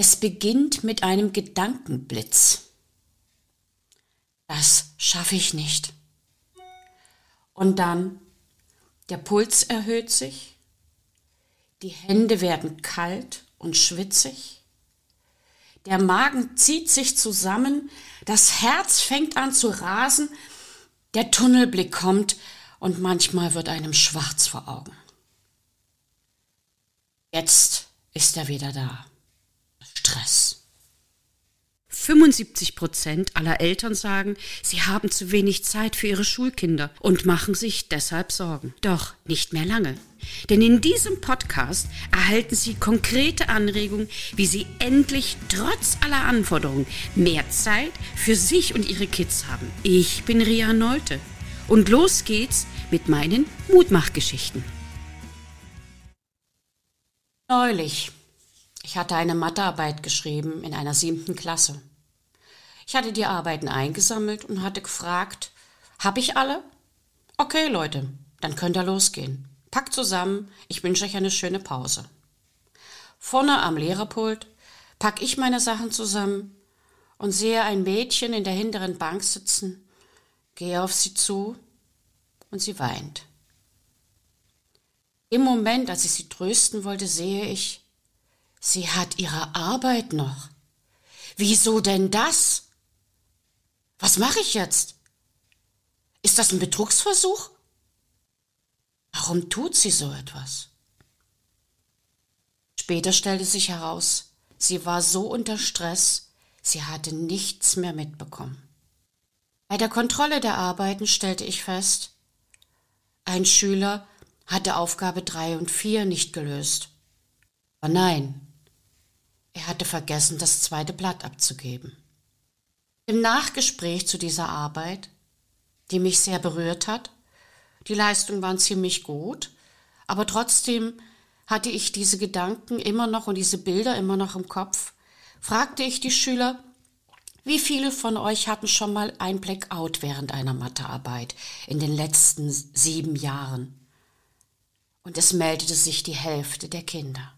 Es beginnt mit einem Gedankenblitz. Das schaffe ich nicht. Und dann, der Puls erhöht sich, die Hände werden kalt und schwitzig, der Magen zieht sich zusammen, das Herz fängt an zu rasen, der Tunnelblick kommt und manchmal wird einem schwarz vor Augen. Jetzt ist er wieder da. Stress. 75 Prozent aller Eltern sagen, sie haben zu wenig Zeit für ihre Schulkinder und machen sich deshalb Sorgen. Doch nicht mehr lange. Denn in diesem Podcast erhalten Sie konkrete Anregungen, wie Sie endlich trotz aller Anforderungen mehr Zeit für sich und Ihre Kids haben. Ich bin Ria Neute und los geht's mit meinen Mutmachgeschichten. Neulich. Ich hatte eine Mathearbeit geschrieben in einer siebten Klasse. Ich hatte die Arbeiten eingesammelt und hatte gefragt, hab ich alle? Okay, Leute, dann könnt ihr losgehen. Packt zusammen, ich wünsche euch eine schöne Pause. Vorne am Lehrerpult pack ich meine Sachen zusammen und sehe ein Mädchen in der hinteren Bank sitzen, gehe auf sie zu und sie weint. Im Moment, als ich sie trösten wollte, sehe ich, sie hat ihre Arbeit noch. Wieso denn das? Was mache ich jetzt? Ist das ein Betrugsversuch? Warum tut sie so etwas? Später stellte sich heraus, sie war so unter Stress, sie hatte nichts mehr mitbekommen. Bei der Kontrolle der Arbeiten stellte ich fest, ein Schüler hatte Aufgabe drei und vier nicht gelöst. Aber nein, hatte vergessen, das zweite Blatt abzugeben. Im Nachgespräch zu dieser Arbeit, die mich sehr berührt hat, die Leistungen waren ziemlich gut, aber trotzdem hatte ich diese Gedanken immer noch und diese Bilder immer noch im Kopf, fragte ich die Schüler, wie viele von euch hatten schon mal ein Blackout während einer Mathearbeit in den letzten sieben Jahren? Und es meldete sich die Hälfte der Kinder.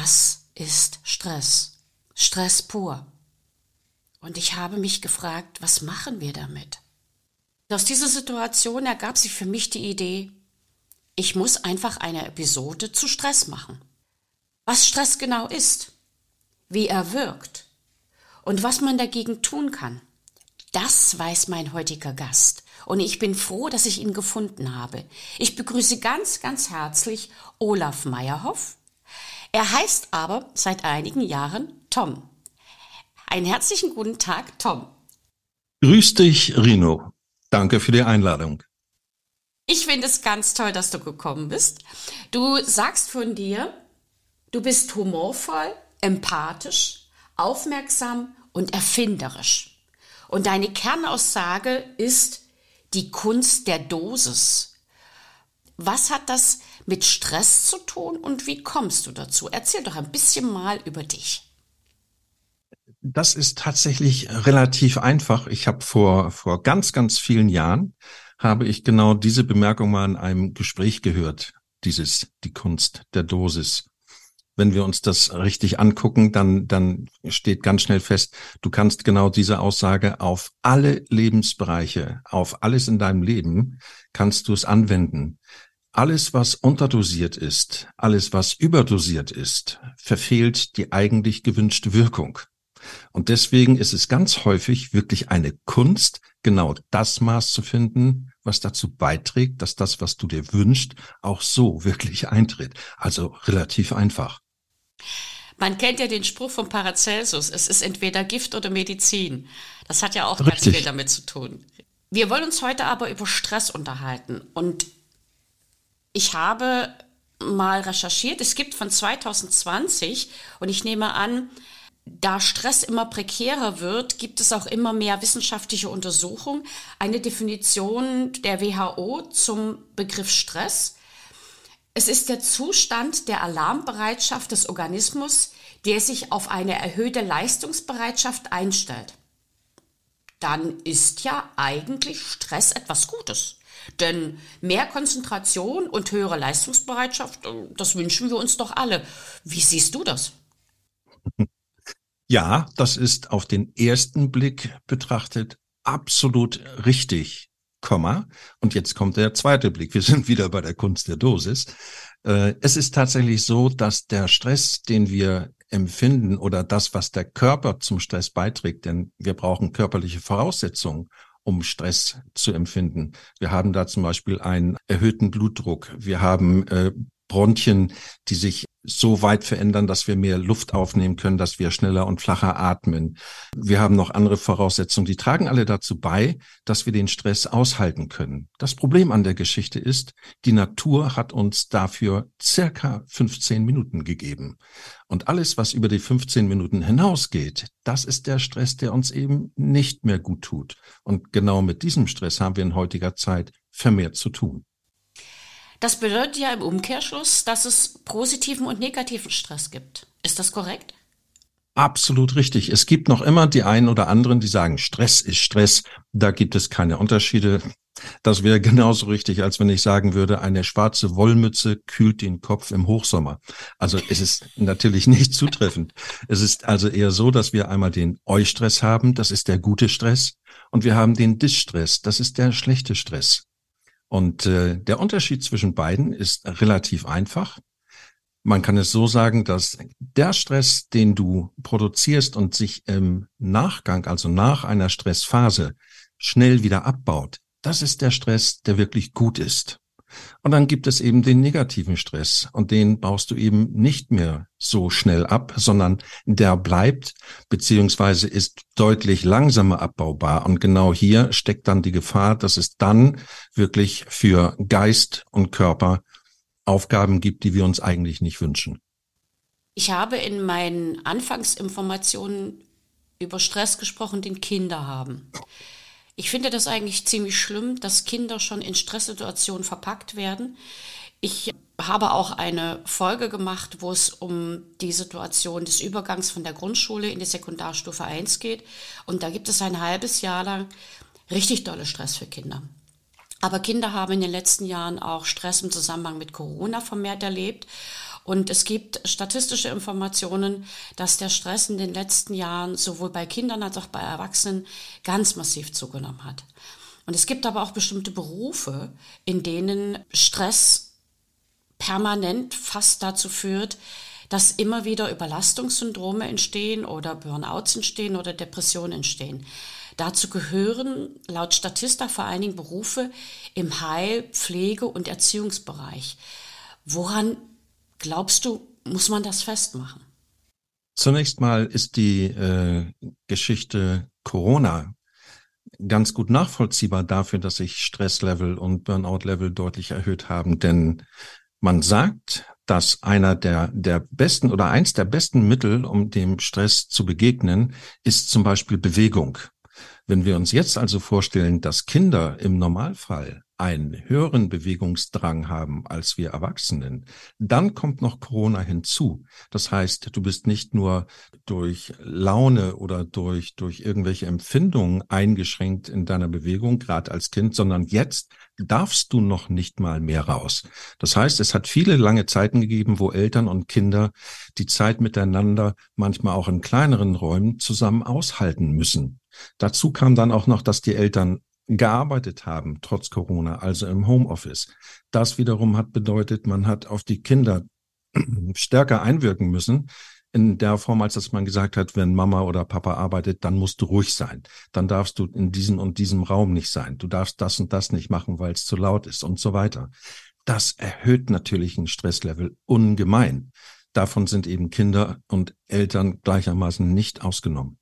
Das ist Stress. Stress pur. Und ich habe mich gefragt, was machen wir damit? Aus dieser Situation ergab sich für mich die Idee, ich muss einfach eine Episode zu Stress machen. Was Stress genau ist, wie er wirkt und was man dagegen tun kann, das weiß mein heutiger Gast. Und ich bin froh, dass ich ihn gefunden habe. Ich begrüße ganz, ganz herzlich Olaf Meyerhoff. Er heißt aber seit einigen Jahren Tom. Einen herzlichen guten Tag, Tom. Grüß dich, Rino. Danke für die Einladung. Ich finde es ganz toll, dass du gekommen bist. Du sagst von dir, du bist humorvoll, empathisch, aufmerksam und erfinderisch. Und deine Kernaussage ist die Kunst der Dosis. Was hat das mit Stress zu tun und wie kommst du dazu? Erzähl doch ein bisschen mal über dich. Das ist tatsächlich relativ einfach. Ich habe vor, vor ganz, ganz vielen Jahren habe ich genau diese Bemerkung mal in einem Gespräch gehört. Dieses, die Kunst der Dosis. Wenn wir uns das richtig angucken, dann, dann steht ganz schnell fest, du kannst genau diese Aussage auf alle Lebensbereiche, auf alles in deinem Leben, kannst du es anwenden. Alles, was unterdosiert ist, alles, was überdosiert ist, verfehlt die eigentlich gewünschte Wirkung. Und deswegen ist es ganz häufig wirklich eine Kunst, genau das Maß zu finden, was dazu beiträgt, dass das, was du dir wünschst, auch so wirklich eintritt. Also relativ einfach. Man kennt ja den Spruch von Paracelsus, es ist entweder Gift oder Medizin. Das hat ja auch Richtig. ganz viel damit zu tun. Wir wollen uns heute aber über Stress unterhalten. Und ich habe mal recherchiert, es gibt von 2020, und ich nehme an, da Stress immer prekärer wird, gibt es auch immer mehr wissenschaftliche Untersuchungen. Eine Definition der WHO zum Begriff Stress. Es ist der Zustand der Alarmbereitschaft des Organismus, der sich auf eine erhöhte Leistungsbereitschaft einstellt. Dann ist ja eigentlich Stress etwas Gutes. Denn mehr Konzentration und höhere Leistungsbereitschaft, das wünschen wir uns doch alle. Wie siehst du das? Ja, das ist auf den ersten Blick betrachtet absolut richtig, Komma. Und jetzt kommt der zweite Blick. Wir sind wieder bei der Kunst der Dosis. Äh, es ist tatsächlich so, dass der Stress, den wir empfinden oder das, was der Körper zum Stress beiträgt, denn wir brauchen körperliche Voraussetzungen, um Stress zu empfinden. Wir haben da zum Beispiel einen erhöhten Blutdruck. Wir haben äh, Bronchien, die sich so weit verändern, dass wir mehr Luft aufnehmen können, dass wir schneller und flacher atmen. Wir haben noch andere Voraussetzungen, die tragen alle dazu bei, dass wir den Stress aushalten können. Das Problem an der Geschichte ist, die Natur hat uns dafür circa 15 Minuten gegeben. Und alles, was über die 15 Minuten hinausgeht, das ist der Stress, der uns eben nicht mehr gut tut. Und genau mit diesem Stress haben wir in heutiger Zeit vermehrt zu tun. Das bedeutet ja im Umkehrschluss, dass es positiven und negativen Stress gibt. Ist das korrekt? Absolut richtig. Es gibt noch immer die einen oder anderen, die sagen, Stress ist Stress. Da gibt es keine Unterschiede. Das wäre genauso richtig, als wenn ich sagen würde, eine schwarze Wollmütze kühlt den Kopf im Hochsommer. Also es ist natürlich nicht zutreffend. Es ist also eher so, dass wir einmal den Eustress haben, das ist der gute Stress, und wir haben den Distress, das ist der schlechte Stress. Und äh, der Unterschied zwischen beiden ist relativ einfach. Man kann es so sagen, dass der Stress, den du produzierst und sich im Nachgang, also nach einer Stressphase, schnell wieder abbaut, das ist der Stress, der wirklich gut ist. Und dann gibt es eben den negativen Stress und den baust du eben nicht mehr so schnell ab, sondern der bleibt beziehungsweise ist deutlich langsamer abbaubar. Und genau hier steckt dann die Gefahr, dass es dann wirklich für Geist und Körper Aufgaben gibt, die wir uns eigentlich nicht wünschen. Ich habe in meinen Anfangsinformationen über Stress gesprochen, den Kinder haben. Ich finde das eigentlich ziemlich schlimm, dass Kinder schon in Stresssituationen verpackt werden. Ich habe auch eine Folge gemacht, wo es um die Situation des Übergangs von der Grundschule in die Sekundarstufe 1 geht. Und da gibt es ein halbes Jahr lang richtig dolle Stress für Kinder. Aber Kinder haben in den letzten Jahren auch Stress im Zusammenhang mit Corona vermehrt erlebt. Und es gibt statistische Informationen, dass der Stress in den letzten Jahren sowohl bei Kindern als auch bei Erwachsenen ganz massiv zugenommen hat. Und es gibt aber auch bestimmte Berufe, in denen Stress permanent fast dazu führt, dass immer wieder Überlastungssyndrome entstehen oder Burnouts entstehen oder Depressionen entstehen. Dazu gehören laut Statista vor allen Dingen Berufe im Heil-, Pflege- und Erziehungsbereich. Woran Glaubst du, muss man das festmachen? Zunächst mal ist die äh, Geschichte Corona ganz gut nachvollziehbar dafür, dass sich Stresslevel und Burnout-Level deutlich erhöht haben. Denn man sagt, dass einer der, der besten oder eins der besten Mittel, um dem Stress zu begegnen, ist zum Beispiel Bewegung. Wenn wir uns jetzt also vorstellen, dass Kinder im Normalfall einen höheren Bewegungsdrang haben als wir Erwachsenen, dann kommt noch Corona hinzu. Das heißt, du bist nicht nur durch Laune oder durch, durch irgendwelche Empfindungen eingeschränkt in deiner Bewegung, gerade als Kind, sondern jetzt darfst du noch nicht mal mehr raus. Das heißt, es hat viele lange Zeiten gegeben, wo Eltern und Kinder die Zeit miteinander manchmal auch in kleineren Räumen zusammen aushalten müssen. Dazu kam dann auch noch, dass die Eltern gearbeitet haben, trotz Corona, also im Homeoffice. Das wiederum hat bedeutet, man hat auf die Kinder stärker einwirken müssen, in der Form, als dass man gesagt hat, wenn Mama oder Papa arbeitet, dann musst du ruhig sein. Dann darfst du in diesem und diesem Raum nicht sein. Du darfst das und das nicht machen, weil es zu laut ist und so weiter. Das erhöht natürlich ein Stresslevel ungemein. Davon sind eben Kinder und Eltern gleichermaßen nicht ausgenommen.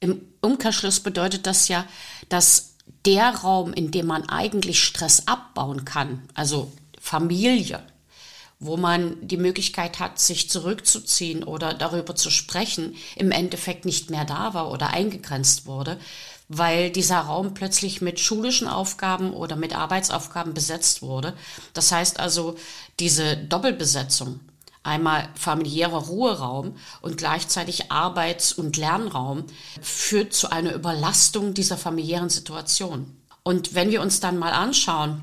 Im Umkehrschluss bedeutet das ja, dass der Raum, in dem man eigentlich Stress abbauen kann, also Familie, wo man die Möglichkeit hat, sich zurückzuziehen oder darüber zu sprechen, im Endeffekt nicht mehr da war oder eingegrenzt wurde, weil dieser Raum plötzlich mit schulischen Aufgaben oder mit Arbeitsaufgaben besetzt wurde. Das heißt also, diese Doppelbesetzung einmal familiärer Ruheraum und gleichzeitig Arbeits- und Lernraum führt zu einer Überlastung dieser familiären Situation. Und wenn wir uns dann mal anschauen,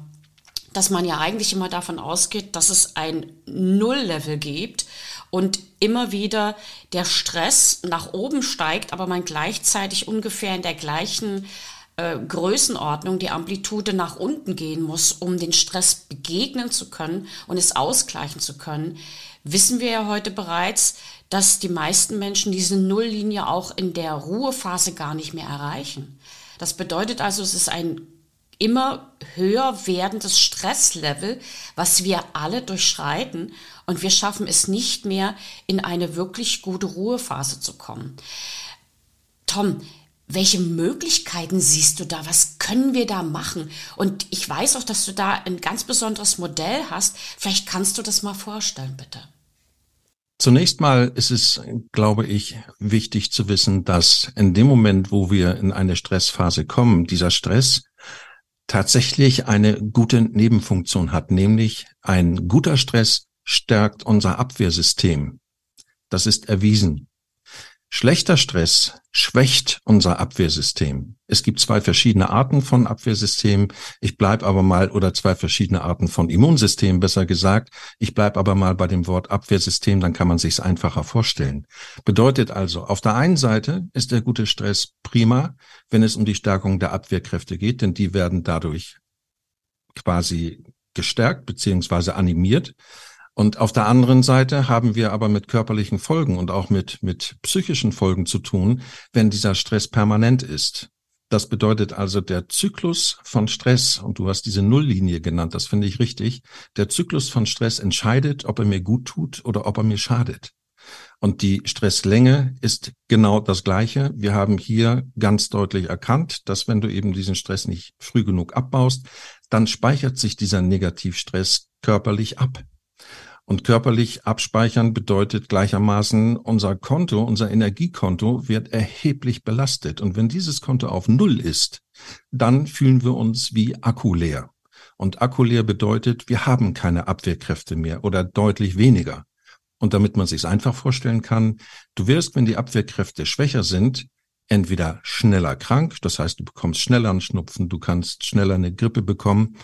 dass man ja eigentlich immer davon ausgeht, dass es ein Nulllevel gibt und immer wieder der Stress nach oben steigt, aber man gleichzeitig ungefähr in der gleichen äh, Größenordnung die Amplitude nach unten gehen muss, um den Stress begegnen zu können und es ausgleichen zu können, wissen wir ja heute bereits, dass die meisten Menschen diese Nulllinie auch in der Ruhephase gar nicht mehr erreichen. Das bedeutet also, es ist ein immer höher werdendes Stresslevel, was wir alle durchschreiten und wir schaffen es nicht mehr, in eine wirklich gute Ruhephase zu kommen. Tom, welche Möglichkeiten siehst du da? Was können wir da machen? Und ich weiß auch, dass du da ein ganz besonderes Modell hast. Vielleicht kannst du das mal vorstellen, bitte. Zunächst mal ist es, glaube ich, wichtig zu wissen, dass in dem Moment, wo wir in eine Stressphase kommen, dieser Stress tatsächlich eine gute Nebenfunktion hat, nämlich ein guter Stress stärkt unser Abwehrsystem. Das ist erwiesen. Schlechter Stress schwächt unser Abwehrsystem. Es gibt zwei verschiedene Arten von Abwehrsystemen. Ich bleibe aber mal, oder zwei verschiedene Arten von Immunsystemen, besser gesagt. Ich bleibe aber mal bei dem Wort Abwehrsystem, dann kann man sich's einfacher vorstellen. Bedeutet also, auf der einen Seite ist der gute Stress prima, wenn es um die Stärkung der Abwehrkräfte geht, denn die werden dadurch quasi gestärkt beziehungsweise animiert. Und auf der anderen Seite haben wir aber mit körperlichen Folgen und auch mit, mit psychischen Folgen zu tun, wenn dieser Stress permanent ist. Das bedeutet also der Zyklus von Stress, und du hast diese Nulllinie genannt, das finde ich richtig, der Zyklus von Stress entscheidet, ob er mir gut tut oder ob er mir schadet. Und die Stresslänge ist genau das Gleiche. Wir haben hier ganz deutlich erkannt, dass wenn du eben diesen Stress nicht früh genug abbaust, dann speichert sich dieser Negativstress körperlich ab. Und körperlich abspeichern bedeutet gleichermaßen, unser Konto, unser Energiekonto wird erheblich belastet. Und wenn dieses Konto auf Null ist, dann fühlen wir uns wie Akku leer. Und Akku leer bedeutet, wir haben keine Abwehrkräfte mehr oder deutlich weniger. Und damit man sich einfach vorstellen kann, du wirst, wenn die Abwehrkräfte schwächer sind, entweder schneller krank, das heißt, du bekommst schneller einen Schnupfen, du kannst schneller eine Grippe bekommen,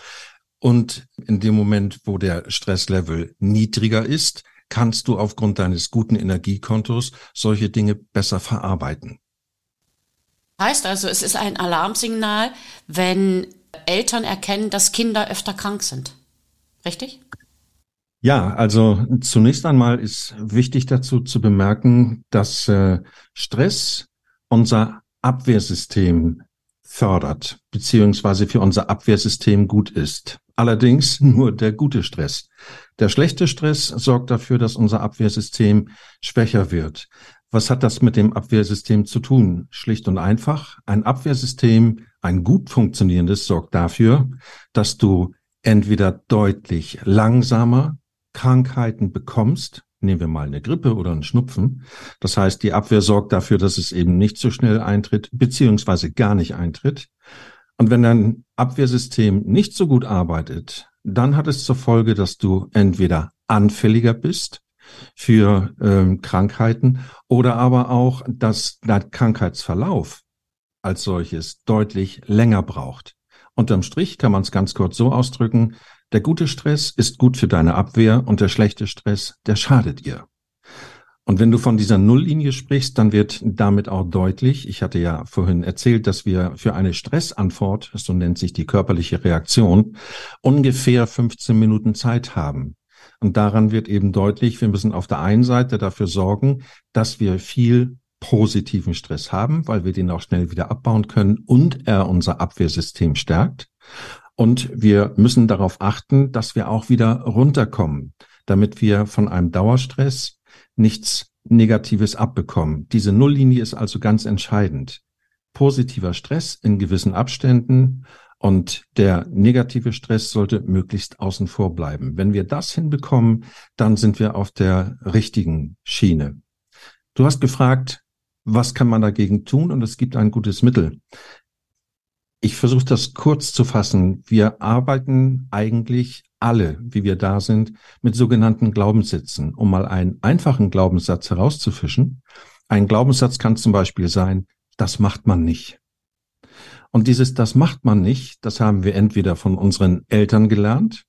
und in dem Moment, wo der Stresslevel niedriger ist, kannst du aufgrund deines guten Energiekontos solche Dinge besser verarbeiten. Heißt also, es ist ein Alarmsignal, wenn Eltern erkennen, dass Kinder öfter krank sind. Richtig? Ja, also zunächst einmal ist wichtig dazu zu bemerken, dass äh, Stress unser Abwehrsystem fördert, beziehungsweise für unser Abwehrsystem gut ist. Allerdings nur der gute Stress. Der schlechte Stress sorgt dafür, dass unser Abwehrsystem schwächer wird. Was hat das mit dem Abwehrsystem zu tun? Schlicht und einfach, ein Abwehrsystem, ein gut funktionierendes, sorgt dafür, dass du entweder deutlich langsamer Krankheiten bekommst, nehmen wir mal eine Grippe oder einen Schnupfen. Das heißt, die Abwehr sorgt dafür, dass es eben nicht so schnell eintritt, beziehungsweise gar nicht eintritt. Und wenn dein Abwehrsystem nicht so gut arbeitet, dann hat es zur Folge, dass du entweder anfälliger bist für ähm, Krankheiten oder aber auch, dass dein Krankheitsverlauf als solches deutlich länger braucht. Unterm Strich kann man es ganz kurz so ausdrücken, der gute Stress ist gut für deine Abwehr und der schlechte Stress, der schadet ihr. Und wenn du von dieser Nulllinie sprichst, dann wird damit auch deutlich, ich hatte ja vorhin erzählt, dass wir für eine Stressantwort, so nennt sich die körperliche Reaktion, ungefähr 15 Minuten Zeit haben. Und daran wird eben deutlich, wir müssen auf der einen Seite dafür sorgen, dass wir viel positiven Stress haben, weil wir den auch schnell wieder abbauen können und er unser Abwehrsystem stärkt. Und wir müssen darauf achten, dass wir auch wieder runterkommen, damit wir von einem Dauerstress nichts Negatives abbekommen. Diese Nulllinie ist also ganz entscheidend. Positiver Stress in gewissen Abständen und der negative Stress sollte möglichst außen vor bleiben. Wenn wir das hinbekommen, dann sind wir auf der richtigen Schiene. Du hast gefragt, was kann man dagegen tun? Und es gibt ein gutes Mittel. Ich versuche das kurz zu fassen. Wir arbeiten eigentlich alle, wie wir da sind, mit sogenannten Glaubenssätzen, um mal einen einfachen Glaubenssatz herauszufischen. Ein Glaubenssatz kann zum Beispiel sein, das macht man nicht. Und dieses, das macht man nicht, das haben wir entweder von unseren Eltern gelernt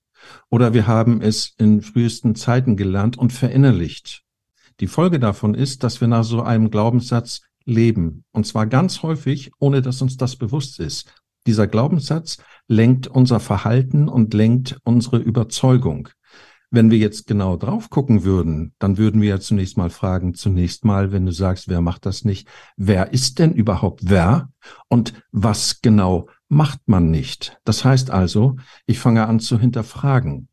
oder wir haben es in frühesten Zeiten gelernt und verinnerlicht. Die Folge davon ist, dass wir nach so einem Glaubenssatz leben. Und zwar ganz häufig, ohne dass uns das bewusst ist. Dieser Glaubenssatz lenkt unser Verhalten und lenkt unsere Überzeugung. Wenn wir jetzt genau drauf gucken würden, dann würden wir ja zunächst mal fragen, zunächst mal, wenn du sagst, wer macht das nicht, wer ist denn überhaupt wer und was genau macht man nicht? Das heißt also, ich fange an zu hinterfragen.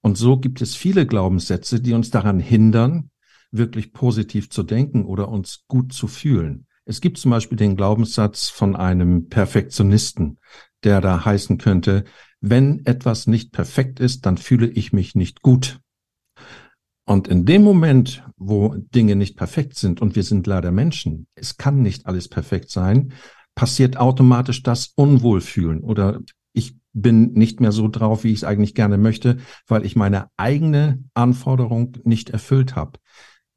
Und so gibt es viele Glaubenssätze, die uns daran hindern, wirklich positiv zu denken oder uns gut zu fühlen. Es gibt zum Beispiel den Glaubenssatz von einem Perfektionisten, der da heißen könnte, wenn etwas nicht perfekt ist, dann fühle ich mich nicht gut. Und in dem Moment, wo Dinge nicht perfekt sind, und wir sind leider Menschen, es kann nicht alles perfekt sein, passiert automatisch das Unwohlfühlen oder ich bin nicht mehr so drauf, wie ich es eigentlich gerne möchte, weil ich meine eigene Anforderung nicht erfüllt habe.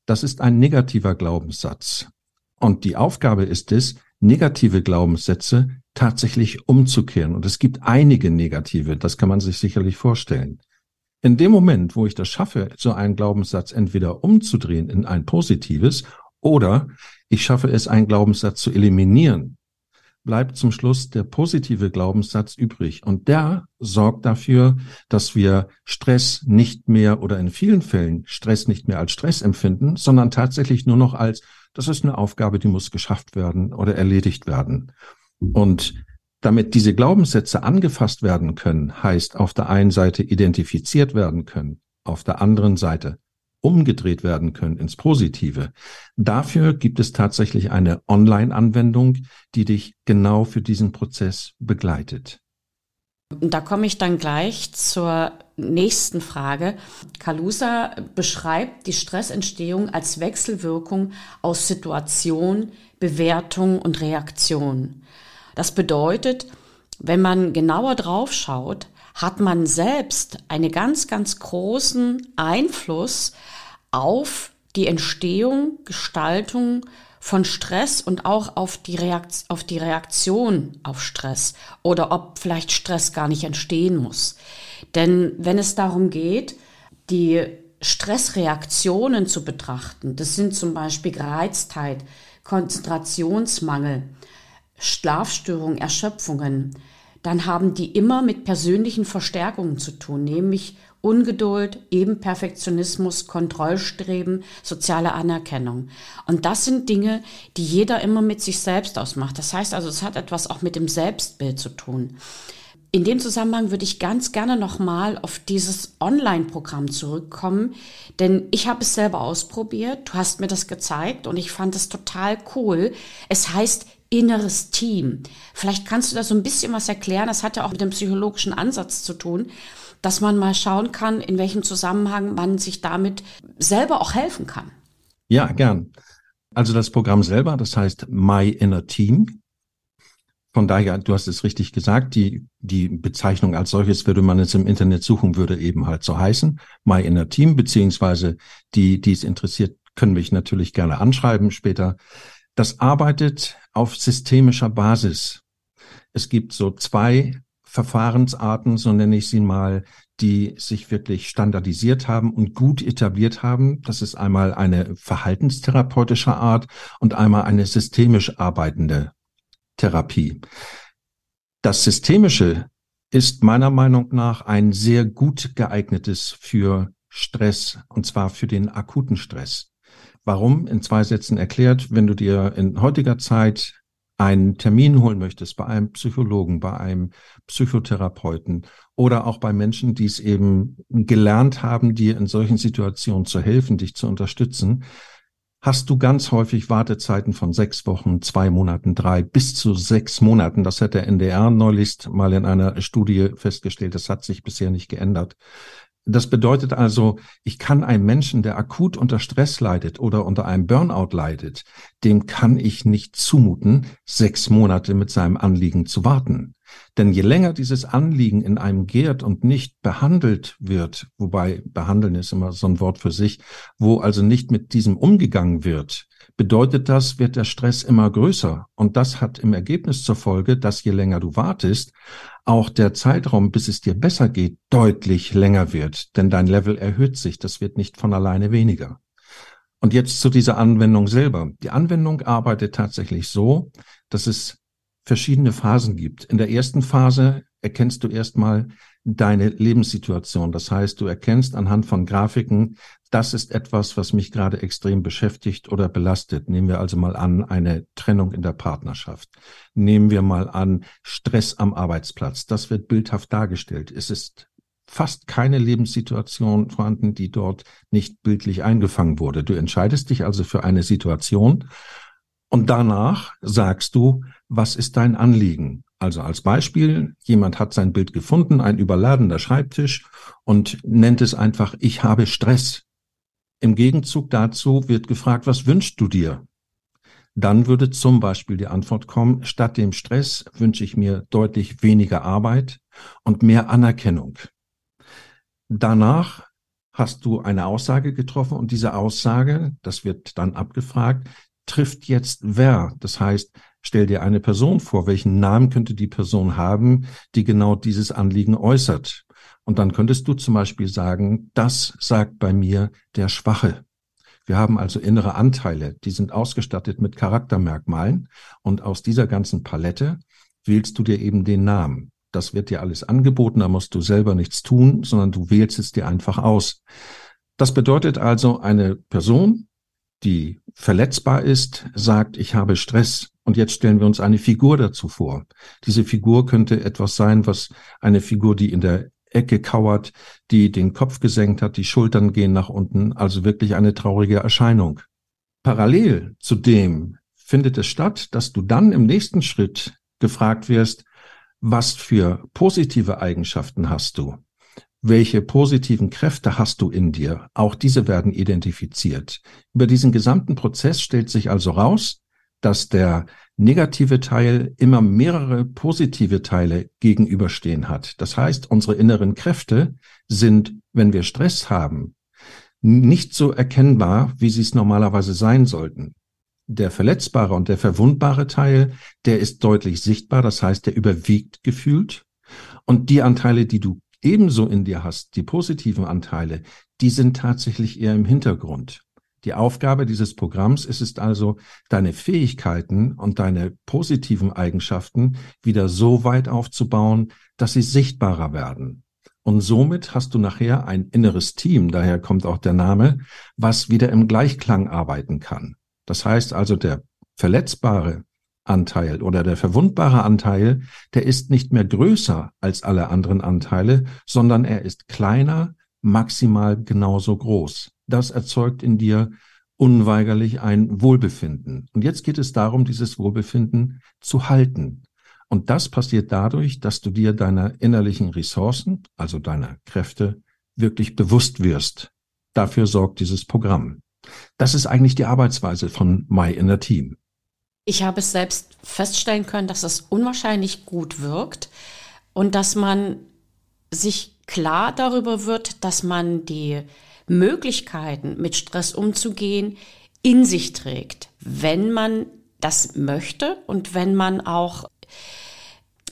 Das ist ein negativer Glaubenssatz. Und die Aufgabe ist es, negative Glaubenssätze tatsächlich umzukehren. Und es gibt einige negative, das kann man sich sicherlich vorstellen. In dem Moment, wo ich das schaffe, so einen Glaubenssatz entweder umzudrehen in ein positives oder ich schaffe es, einen Glaubenssatz zu eliminieren, bleibt zum Schluss der positive Glaubenssatz übrig. Und der sorgt dafür, dass wir Stress nicht mehr oder in vielen Fällen Stress nicht mehr als Stress empfinden, sondern tatsächlich nur noch als das ist eine Aufgabe, die muss geschafft werden oder erledigt werden. Und damit diese Glaubenssätze angefasst werden können, heißt auf der einen Seite identifiziert werden können, auf der anderen Seite umgedreht werden können ins Positive. Dafür gibt es tatsächlich eine Online-Anwendung, die dich genau für diesen Prozess begleitet. Da komme ich dann gleich zur nächsten Frage. Kalusa beschreibt die Stressentstehung als Wechselwirkung aus Situation, Bewertung und Reaktion. Das bedeutet, wenn man genauer drauf schaut, hat man selbst einen ganz, ganz großen Einfluss auf die Entstehung, Gestaltung von Stress und auch auf die, auf die Reaktion auf Stress oder ob vielleicht Stress gar nicht entstehen muss. Denn wenn es darum geht, die Stressreaktionen zu betrachten, das sind zum Beispiel Gereiztheit, Konzentrationsmangel, Schlafstörungen, Erschöpfungen, dann haben die immer mit persönlichen Verstärkungen zu tun, nämlich Ungeduld, eben Perfektionismus, Kontrollstreben, soziale Anerkennung. Und das sind Dinge, die jeder immer mit sich selbst ausmacht. Das heißt also, es hat etwas auch mit dem Selbstbild zu tun. In dem Zusammenhang würde ich ganz gerne nochmal auf dieses Online-Programm zurückkommen, denn ich habe es selber ausprobiert. Du hast mir das gezeigt und ich fand es total cool. Es heißt inneres Team. Vielleicht kannst du da so ein bisschen was erklären. Das hat ja auch mit dem psychologischen Ansatz zu tun dass man mal schauen kann, in welchem Zusammenhang man sich damit selber auch helfen kann. Ja, gern. Also das Programm selber, das heißt My Inner Team. Von daher, du hast es richtig gesagt, die, die Bezeichnung als solches würde man jetzt im Internet suchen, würde eben halt so heißen. My Inner Team, beziehungsweise die, die es interessiert, können mich natürlich gerne anschreiben später. Das arbeitet auf systemischer Basis. Es gibt so zwei Verfahrensarten, so nenne ich sie mal, die sich wirklich standardisiert haben und gut etabliert haben. Das ist einmal eine verhaltenstherapeutische Art und einmal eine systemisch arbeitende Therapie. Das Systemische ist meiner Meinung nach ein sehr gut geeignetes für Stress, und zwar für den akuten Stress. Warum? In zwei Sätzen erklärt, wenn du dir in heutiger Zeit einen Termin holen möchtest bei einem Psychologen, bei einem Psychotherapeuten oder auch bei Menschen, die es eben gelernt haben, dir in solchen Situationen zu helfen, dich zu unterstützen, hast du ganz häufig Wartezeiten von sechs Wochen, zwei Monaten, drei bis zu sechs Monaten. Das hat der NDR neulich mal in einer Studie festgestellt. Das hat sich bisher nicht geändert. Das bedeutet also, ich kann einem Menschen, der akut unter Stress leidet oder unter einem Burnout leidet, dem kann ich nicht zumuten, sechs Monate mit seinem Anliegen zu warten. Denn je länger dieses Anliegen in einem gärt und nicht behandelt wird, wobei behandeln ist immer so ein Wort für sich, wo also nicht mit diesem umgegangen wird, bedeutet das, wird der Stress immer größer. Und das hat im Ergebnis zur Folge, dass je länger du wartest, auch der Zeitraum, bis es dir besser geht, deutlich länger wird. Denn dein Level erhöht sich. Das wird nicht von alleine weniger. Und jetzt zu dieser Anwendung selber. Die Anwendung arbeitet tatsächlich so, dass es verschiedene Phasen gibt. In der ersten Phase erkennst du erstmal deine Lebenssituation. Das heißt, du erkennst anhand von Grafiken, das ist etwas, was mich gerade extrem beschäftigt oder belastet. Nehmen wir also mal an, eine Trennung in der Partnerschaft. Nehmen wir mal an, Stress am Arbeitsplatz. Das wird bildhaft dargestellt. Es ist fast keine Lebenssituation vorhanden, die dort nicht bildlich eingefangen wurde. Du entscheidest dich also für eine Situation und danach sagst du, was ist dein Anliegen? Also als Beispiel, jemand hat sein Bild gefunden, ein überladener Schreibtisch und nennt es einfach, ich habe Stress. Im Gegenzug dazu wird gefragt, was wünschst du dir? Dann würde zum Beispiel die Antwort kommen, statt dem Stress wünsche ich mir deutlich weniger Arbeit und mehr Anerkennung. Danach hast du eine Aussage getroffen und diese Aussage, das wird dann abgefragt, trifft jetzt wer? Das heißt, stell dir eine Person vor, welchen Namen könnte die Person haben, die genau dieses Anliegen äußert. Und dann könntest du zum Beispiel sagen, das sagt bei mir der Schwache. Wir haben also innere Anteile, die sind ausgestattet mit Charaktermerkmalen und aus dieser ganzen Palette wählst du dir eben den Namen. Das wird dir alles angeboten, da musst du selber nichts tun, sondern du wählst es dir einfach aus. Das bedeutet also, eine Person, die verletzbar ist, sagt, ich habe Stress. Und jetzt stellen wir uns eine Figur dazu vor. Diese Figur könnte etwas sein, was eine Figur, die in der Ecke kauert, die den Kopf gesenkt hat, die Schultern gehen nach unten, also wirklich eine traurige Erscheinung. Parallel zu dem findet es statt, dass du dann im nächsten Schritt gefragt wirst, was für positive Eigenschaften hast du? welche positiven Kräfte hast du in dir? Auch diese werden identifiziert. Über diesen gesamten Prozess stellt sich also raus, dass der negative Teil immer mehrere positive Teile gegenüberstehen hat. Das heißt, unsere inneren Kräfte sind, wenn wir Stress haben, nicht so erkennbar, wie sie es normalerweise sein sollten. Der verletzbare und der verwundbare Teil, der ist deutlich sichtbar, das heißt, der überwiegt gefühlt. Und die Anteile, die du ebenso in dir hast, die positiven Anteile, die sind tatsächlich eher im Hintergrund. Die Aufgabe dieses Programms ist es also, deine Fähigkeiten und deine positiven Eigenschaften wieder so weit aufzubauen, dass sie sichtbarer werden. Und somit hast du nachher ein inneres Team, daher kommt auch der Name, was wieder im Gleichklang arbeiten kann. Das heißt also, der verletzbare, Anteil oder der verwundbare Anteil, der ist nicht mehr größer als alle anderen Anteile, sondern er ist kleiner, maximal genauso groß. Das erzeugt in dir unweigerlich ein Wohlbefinden. Und jetzt geht es darum, dieses Wohlbefinden zu halten. Und das passiert dadurch, dass du dir deiner innerlichen Ressourcen, also deiner Kräfte, wirklich bewusst wirst. Dafür sorgt dieses Programm. Das ist eigentlich die Arbeitsweise von My Inner Team. Ich habe es selbst feststellen können, dass es unwahrscheinlich gut wirkt und dass man sich klar darüber wird, dass man die Möglichkeiten, mit Stress umzugehen, in sich trägt, wenn man das möchte und wenn man auch,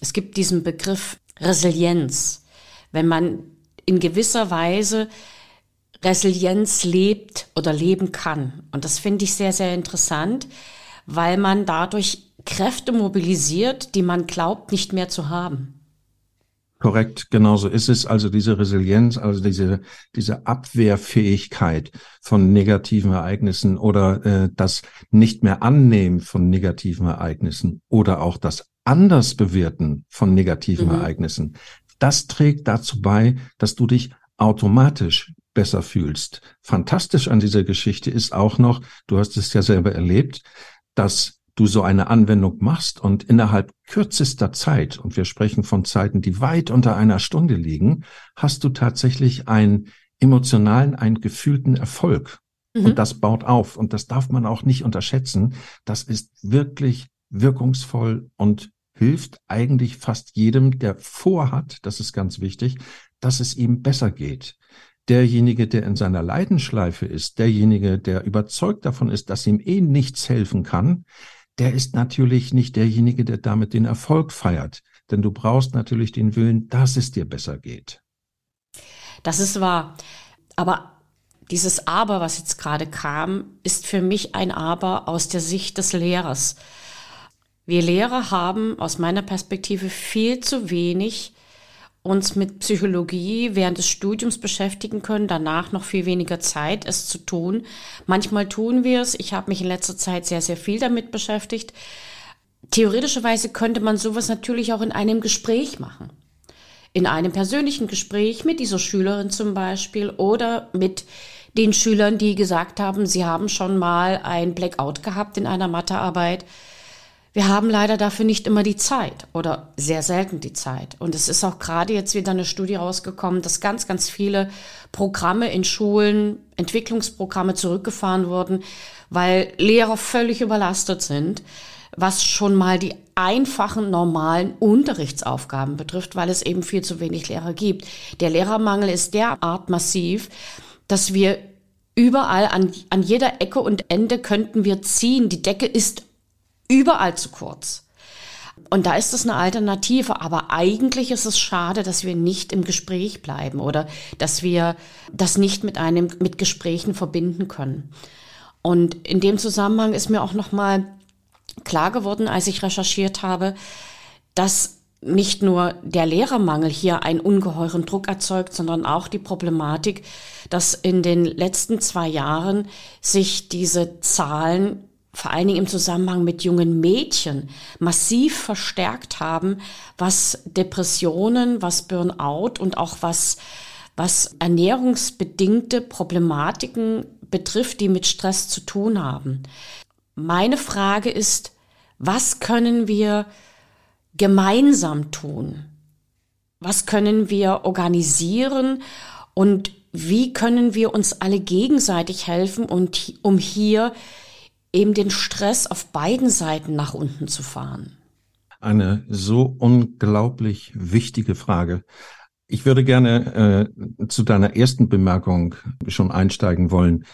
es gibt diesen Begriff Resilienz, wenn man in gewisser Weise Resilienz lebt oder leben kann. Und das finde ich sehr, sehr interessant, weil man dadurch Kräfte mobilisiert, die man glaubt nicht mehr zu haben. Korrekt, genauso ist es. Also diese Resilienz, also diese, diese Abwehrfähigkeit von negativen Ereignissen oder äh, das nicht mehr annehmen von negativen Ereignissen oder auch das anders bewerten von negativen mhm. Ereignissen. Das trägt dazu bei, dass du dich automatisch besser fühlst. Fantastisch an dieser Geschichte ist auch noch, du hast es ja selber erlebt, dass du so eine Anwendung machst und innerhalb kürzester Zeit, und wir sprechen von Zeiten, die weit unter einer Stunde liegen, hast du tatsächlich einen emotionalen, einen gefühlten Erfolg. Mhm. Und das baut auf. Und das darf man auch nicht unterschätzen. Das ist wirklich wirkungsvoll und hilft eigentlich fast jedem, der vorhat, das ist ganz wichtig, dass es ihm besser geht. derjenige, der in seiner Leidenschleife ist, derjenige, der überzeugt davon ist, dass ihm eh nichts helfen kann, der ist natürlich nicht derjenige, der damit den Erfolg feiert. Denn du brauchst natürlich den Willen, dass es dir besser geht. Das ist wahr. Aber dieses Aber, was jetzt gerade kam, ist für mich ein Aber aus der Sicht des Lehrers. Wir Lehrer haben aus meiner Perspektive viel zu wenig uns mit Psychologie während des Studiums beschäftigen können, danach noch viel weniger Zeit, es zu tun. Manchmal tun wir es. Ich habe mich in letzter Zeit sehr, sehr viel damit beschäftigt. Theoretischerweise könnte man sowas natürlich auch in einem Gespräch machen. In einem persönlichen Gespräch mit dieser Schülerin zum Beispiel oder mit den Schülern, die gesagt haben, sie haben schon mal ein Blackout gehabt in einer Mathearbeit wir haben leider dafür nicht immer die Zeit oder sehr selten die Zeit. Und es ist auch gerade jetzt wieder eine Studie rausgekommen, dass ganz, ganz viele Programme in Schulen, Entwicklungsprogramme zurückgefahren wurden, weil Lehrer völlig überlastet sind, was schon mal die einfachen, normalen Unterrichtsaufgaben betrifft, weil es eben viel zu wenig Lehrer gibt. Der Lehrermangel ist derart massiv, dass wir überall an, an jeder Ecke und Ende könnten wir ziehen. Die Decke ist überall zu kurz. Und da ist es eine Alternative, aber eigentlich ist es schade, dass wir nicht im Gespräch bleiben oder dass wir das nicht mit einem mit Gesprächen verbinden können. Und in dem Zusammenhang ist mir auch noch mal klar geworden, als ich recherchiert habe, dass nicht nur der Lehrermangel hier einen ungeheuren Druck erzeugt, sondern auch die Problematik, dass in den letzten zwei Jahren sich diese Zahlen vor allen Dingen im Zusammenhang mit jungen Mädchen massiv verstärkt haben, was Depressionen, was Burnout und auch was, was ernährungsbedingte Problematiken betrifft, die mit Stress zu tun haben. Meine Frage ist, was können wir gemeinsam tun? Was können wir organisieren und wie können wir uns alle gegenseitig helfen und um hier eben den Stress auf beiden Seiten nach unten zu fahren? Eine so unglaublich wichtige Frage. Ich würde gerne äh, zu deiner ersten Bemerkung schon einsteigen wollen.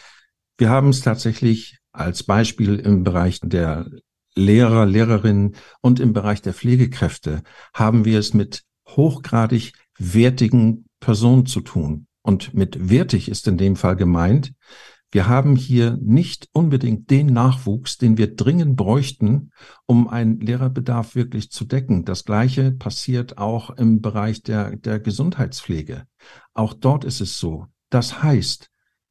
Wir haben es tatsächlich als Beispiel im Bereich der Lehrer, Lehrerinnen und im Bereich der Pflegekräfte haben wir es mit hochgradig wertigen Personen zu tun. Und mit wertig ist in dem Fall gemeint, wir haben hier nicht unbedingt den Nachwuchs, den wir dringend bräuchten, um einen Lehrerbedarf wirklich zu decken. Das Gleiche passiert auch im Bereich der, der Gesundheitspflege. Auch dort ist es so. Das heißt,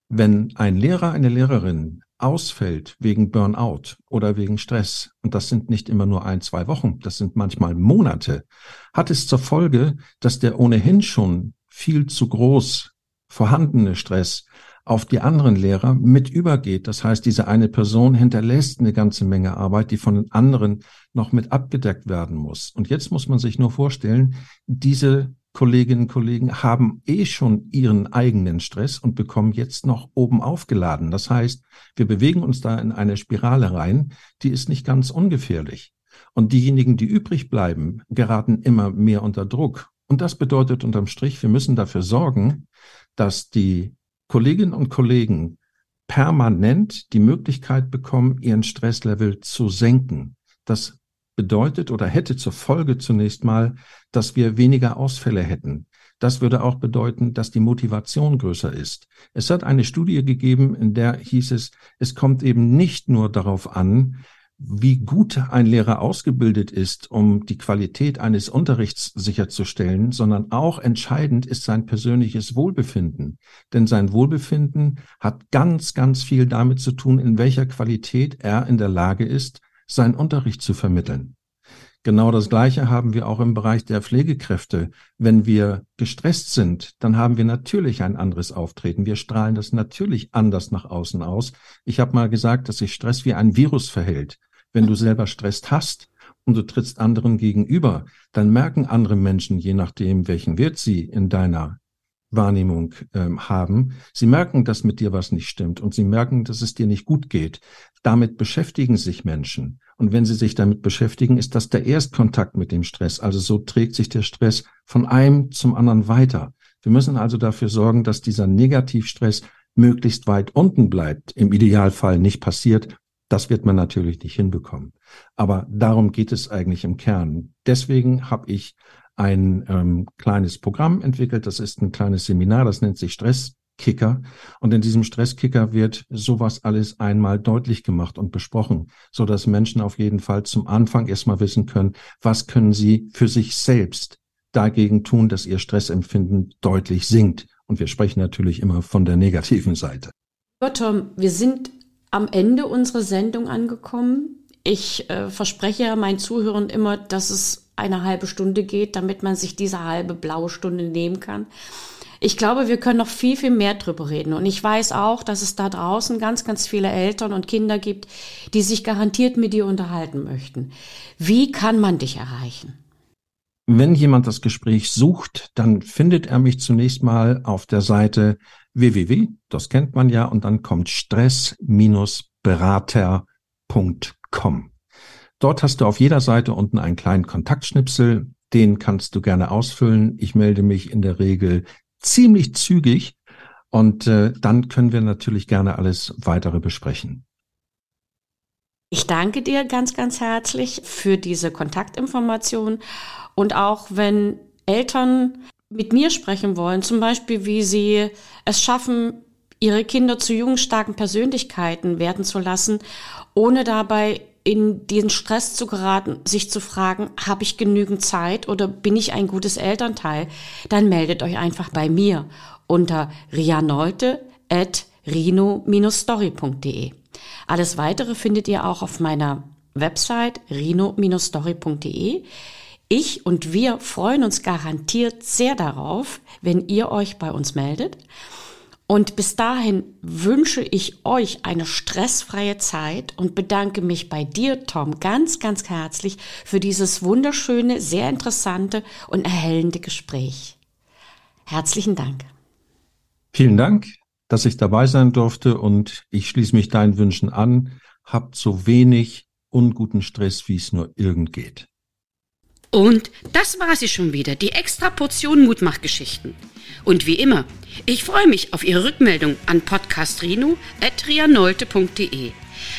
wenn ein Lehrer, eine Lehrerin ausfällt wegen Burnout oder wegen Stress, und das sind nicht immer nur ein, zwei Wochen, das sind manchmal Monate, hat es zur Folge, dass der ohnehin schon viel zu groß vorhandene Stress auf die anderen Lehrer mit übergeht. Das heißt, diese eine Person hinterlässt eine ganze Menge Arbeit, die von den anderen noch mit abgedeckt werden muss. Und jetzt muss man sich nur vorstellen, diese Kolleginnen und Kollegen haben eh schon ihren eigenen Stress und bekommen jetzt noch oben aufgeladen. Das heißt, wir bewegen uns da in eine Spirale rein, die ist nicht ganz ungefährlich. Und diejenigen, die übrig bleiben, geraten immer mehr unter Druck. Und das bedeutet unterm Strich, wir müssen dafür sorgen, dass die Kolleginnen und Kollegen permanent die Möglichkeit bekommen, ihren Stresslevel zu senken. Das bedeutet oder hätte zur Folge zunächst mal, dass wir weniger Ausfälle hätten. Das würde auch bedeuten, dass die Motivation größer ist. Es hat eine Studie gegeben, in der hieß es, es kommt eben nicht nur darauf an, wie gut ein Lehrer ausgebildet ist, um die Qualität eines Unterrichts sicherzustellen, sondern auch entscheidend ist sein persönliches Wohlbefinden. Denn sein Wohlbefinden hat ganz, ganz viel damit zu tun, in welcher Qualität er in der Lage ist, seinen Unterricht zu vermitteln. Genau das Gleiche haben wir auch im Bereich der Pflegekräfte. Wenn wir gestresst sind, dann haben wir natürlich ein anderes Auftreten. Wir strahlen das natürlich anders nach außen aus. Ich habe mal gesagt, dass sich Stress wie ein Virus verhält. Wenn du selber Stress hast und du trittst anderen gegenüber, dann merken andere Menschen, je nachdem, welchen Wert sie in deiner Wahrnehmung ähm, haben, sie merken, dass mit dir was nicht stimmt und sie merken, dass es dir nicht gut geht. Damit beschäftigen sich Menschen. Und wenn sie sich damit beschäftigen, ist das der Erstkontakt mit dem Stress. Also so trägt sich der Stress von einem zum anderen weiter. Wir müssen also dafür sorgen, dass dieser Negativstress möglichst weit unten bleibt, im Idealfall nicht passiert. Das wird man natürlich nicht hinbekommen. Aber darum geht es eigentlich im Kern. Deswegen habe ich ein ähm, kleines Programm entwickelt. Das ist ein kleines Seminar, das nennt sich Stresskicker. Und in diesem Stresskicker wird sowas alles einmal deutlich gemacht und besprochen, so dass Menschen auf jeden Fall zum Anfang erstmal wissen können, was können sie für sich selbst dagegen tun, dass ihr Stressempfinden deutlich sinkt. Und wir sprechen natürlich immer von der negativen Seite. Tom, wir sind am Ende unserer Sendung angekommen. Ich äh, verspreche meinen Zuhörern immer, dass es eine halbe Stunde geht, damit man sich diese halbe blaue Stunde nehmen kann. Ich glaube, wir können noch viel, viel mehr drüber reden. Und ich weiß auch, dass es da draußen ganz, ganz viele Eltern und Kinder gibt, die sich garantiert mit dir unterhalten möchten. Wie kann man dich erreichen? Wenn jemand das Gespräch sucht, dann findet er mich zunächst mal auf der Seite www, das kennt man ja, und dann kommt stress-berater.com. Dort hast du auf jeder Seite unten einen kleinen Kontaktschnipsel, den kannst du gerne ausfüllen. Ich melde mich in der Regel ziemlich zügig und äh, dann können wir natürlich gerne alles weitere besprechen. Ich danke dir ganz, ganz herzlich für diese Kontaktinformation und auch wenn Eltern mit mir sprechen wollen, zum Beispiel wie sie es schaffen, ihre Kinder zu jungen, starken Persönlichkeiten werden zu lassen, ohne dabei in diesen Stress zu geraten, sich zu fragen, habe ich genügend Zeit oder bin ich ein gutes Elternteil, dann meldet euch einfach bei mir unter rianolte at rino-story.de. Alles weitere findet ihr auch auf meiner Website rino-story.de. Ich und wir freuen uns garantiert sehr darauf, wenn ihr euch bei uns meldet. Und bis dahin wünsche ich euch eine stressfreie Zeit und bedanke mich bei dir, Tom, ganz, ganz herzlich für dieses wunderschöne, sehr interessante und erhellende Gespräch. Herzlichen Dank. Vielen Dank, dass ich dabei sein durfte und ich schließe mich deinen Wünschen an. Habt so wenig unguten Stress, wie es nur irgend geht. Und das war sie schon wieder, die extra Portion Mutmachgeschichten. Und wie immer, ich freue mich auf Ihre Rückmeldung an podcastrino.trianolte.de.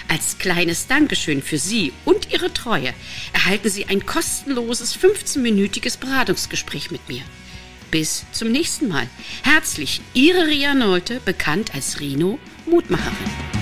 Als kleines Dankeschön für Sie und Ihre Treue erhalten Sie ein kostenloses 15-minütiges Beratungsgespräch mit mir. Bis zum nächsten Mal. Herzlich, Ihre Ria Nolte, bekannt als Rino Mutmacherin.